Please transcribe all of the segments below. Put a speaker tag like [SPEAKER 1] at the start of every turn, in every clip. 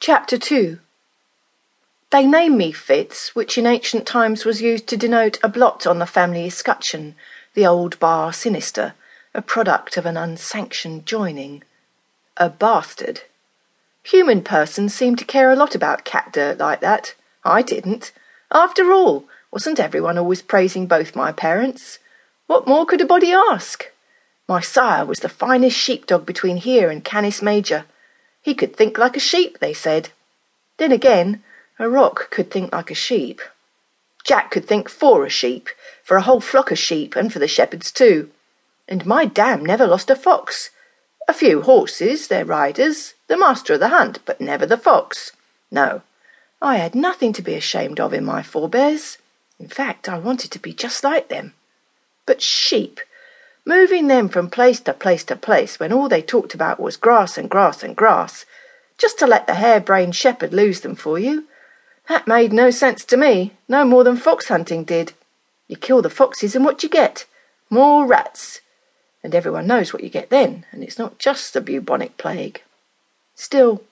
[SPEAKER 1] Chapter 2 They name me Fitz, which in ancient times was used to denote a blot on the family escutcheon, the old bar sinister, a product of an unsanctioned joining. A bastard. Human persons seem to care a lot about cat dirt like that. I didn't. After all, wasn't everyone always praising both my parents? What more could a body ask? My sire was the finest sheepdog between here and Canis Major. He could think like a sheep, they said. Then again, a rock could think like a sheep. Jack could think for a sheep, for a whole flock of sheep, and for the shepherds too. And my dam never lost a fox. A few horses, their riders, the master of the hunt, but never the fox. No, I had nothing to be ashamed of in my forebears. In fact, I wanted to be just like them. But sheep, moving them from place to place to place when all they talked about was grass and grass and grass, just to let the hare-brained shepherd lose them for you. That made no sense to me, no more than fox hunting did. You kill the foxes and what you get? More rats. And everyone knows what you get then, and it's not just the bubonic plague. Still,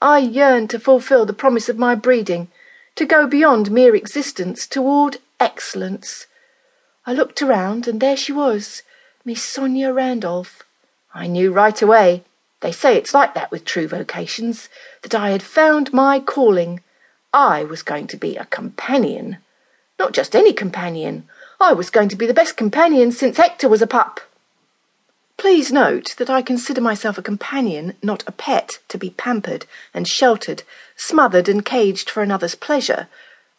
[SPEAKER 1] I yearned to fulfil the promise of my breeding, to go beyond mere existence toward excellence. I looked around, and there she was, Miss Sonia Randolph. I knew right away. They say it's like that with true vocations, that I had found my calling. I was going to be a companion. Not just any companion. I was going to be the best companion since Hector was a pup. Please note that I consider myself a companion, not a pet, to be pampered and sheltered, smothered and caged for another's pleasure.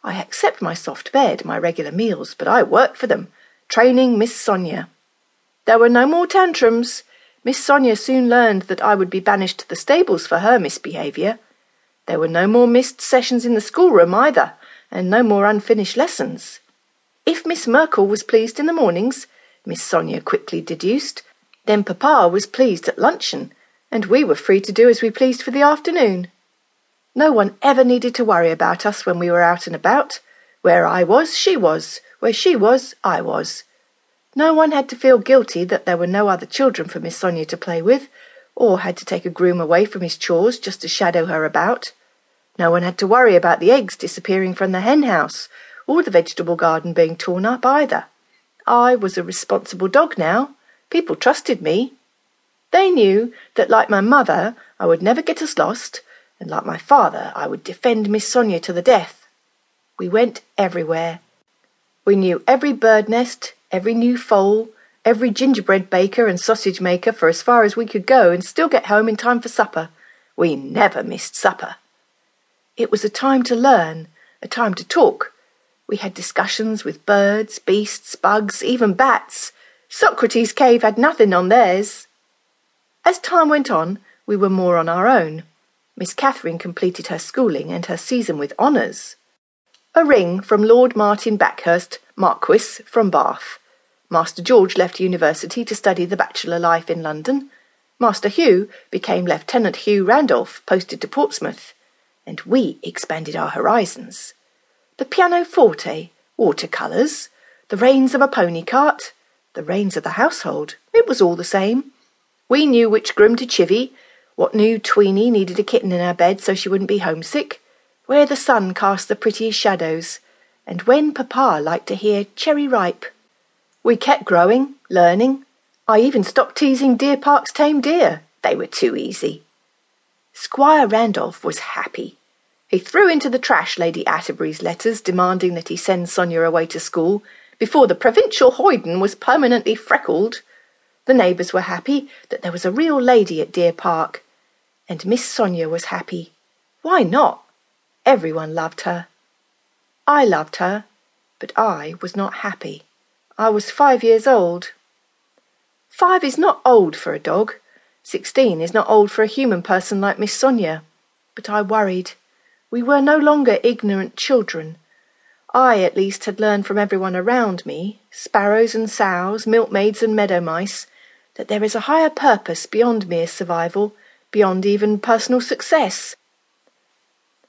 [SPEAKER 1] I accept my soft bed, my regular meals, but I work for them, training Miss Sonia. There were no more tantrums. Miss Sonia soon learned that I would be banished to the stables for her misbehaviour. There were no more missed sessions in the schoolroom either, and no more unfinished lessons. If Miss Merkel was pleased in the mornings, Miss Sonia quickly deduced, then Papa was pleased at luncheon, and we were free to do as we pleased for the afternoon. No one ever needed to worry about us when we were out and about. Where I was, she was. Where she was, I was. No one had to feel guilty that there were no other children for Miss Sonia to play with, or had to take a groom away from his chores just to shadow her about. No one had to worry about the eggs disappearing from the hen house, or the vegetable garden being torn up either. I was a responsible dog now. People trusted me. They knew that, like my mother, I would never get us lost, and like my father, I would defend Miss Sonia to the death. We went everywhere. We knew every bird nest, every new foal, every gingerbread baker and sausage maker for as far as we could go and still get home in time for supper. We never missed supper. It was a time to learn, a time to talk. We had discussions with birds, beasts, bugs, even bats. Socrates' cave had nothing on theirs. As time went on, we were more on our own. Miss Catherine completed her schooling and her season with honours. A ring from Lord Martin Backhurst, Marquis, from Bath. Master George left university to study the bachelor life in London. Master Hugh became Lieutenant Hugh Randolph, posted to Portsmouth. And we expanded our horizons. The pianoforte, watercolours, the reins of a pony cart, the reins of the household. It was all the same. We knew which groom to chivy, what new tweeny needed a kitten in her bed so she wouldn't be homesick, where the sun cast the prettiest shadows, and when Papa liked to hear Cherry Ripe. We kept growing, learning. I even stopped teasing Deer Park's tame deer. They were too easy. Squire Randolph was happy. He threw into the trash Lady Atterbury's letters demanding that he send Sonia away to school before the provincial hoyden was permanently freckled. The neighbours were happy that there was a real lady at Deer Park, and Miss Sonia was happy. Why not? Everyone loved her. I loved her, but I was not happy. I was five years old. Five is not old for a dog. Sixteen is not old for a human person like Miss Sonia. But I worried. We were no longer ignorant children. I, at least, had learned from everyone around me, sparrows and sows, milkmaids and meadow mice, that there is a higher purpose beyond mere survival, beyond even personal success.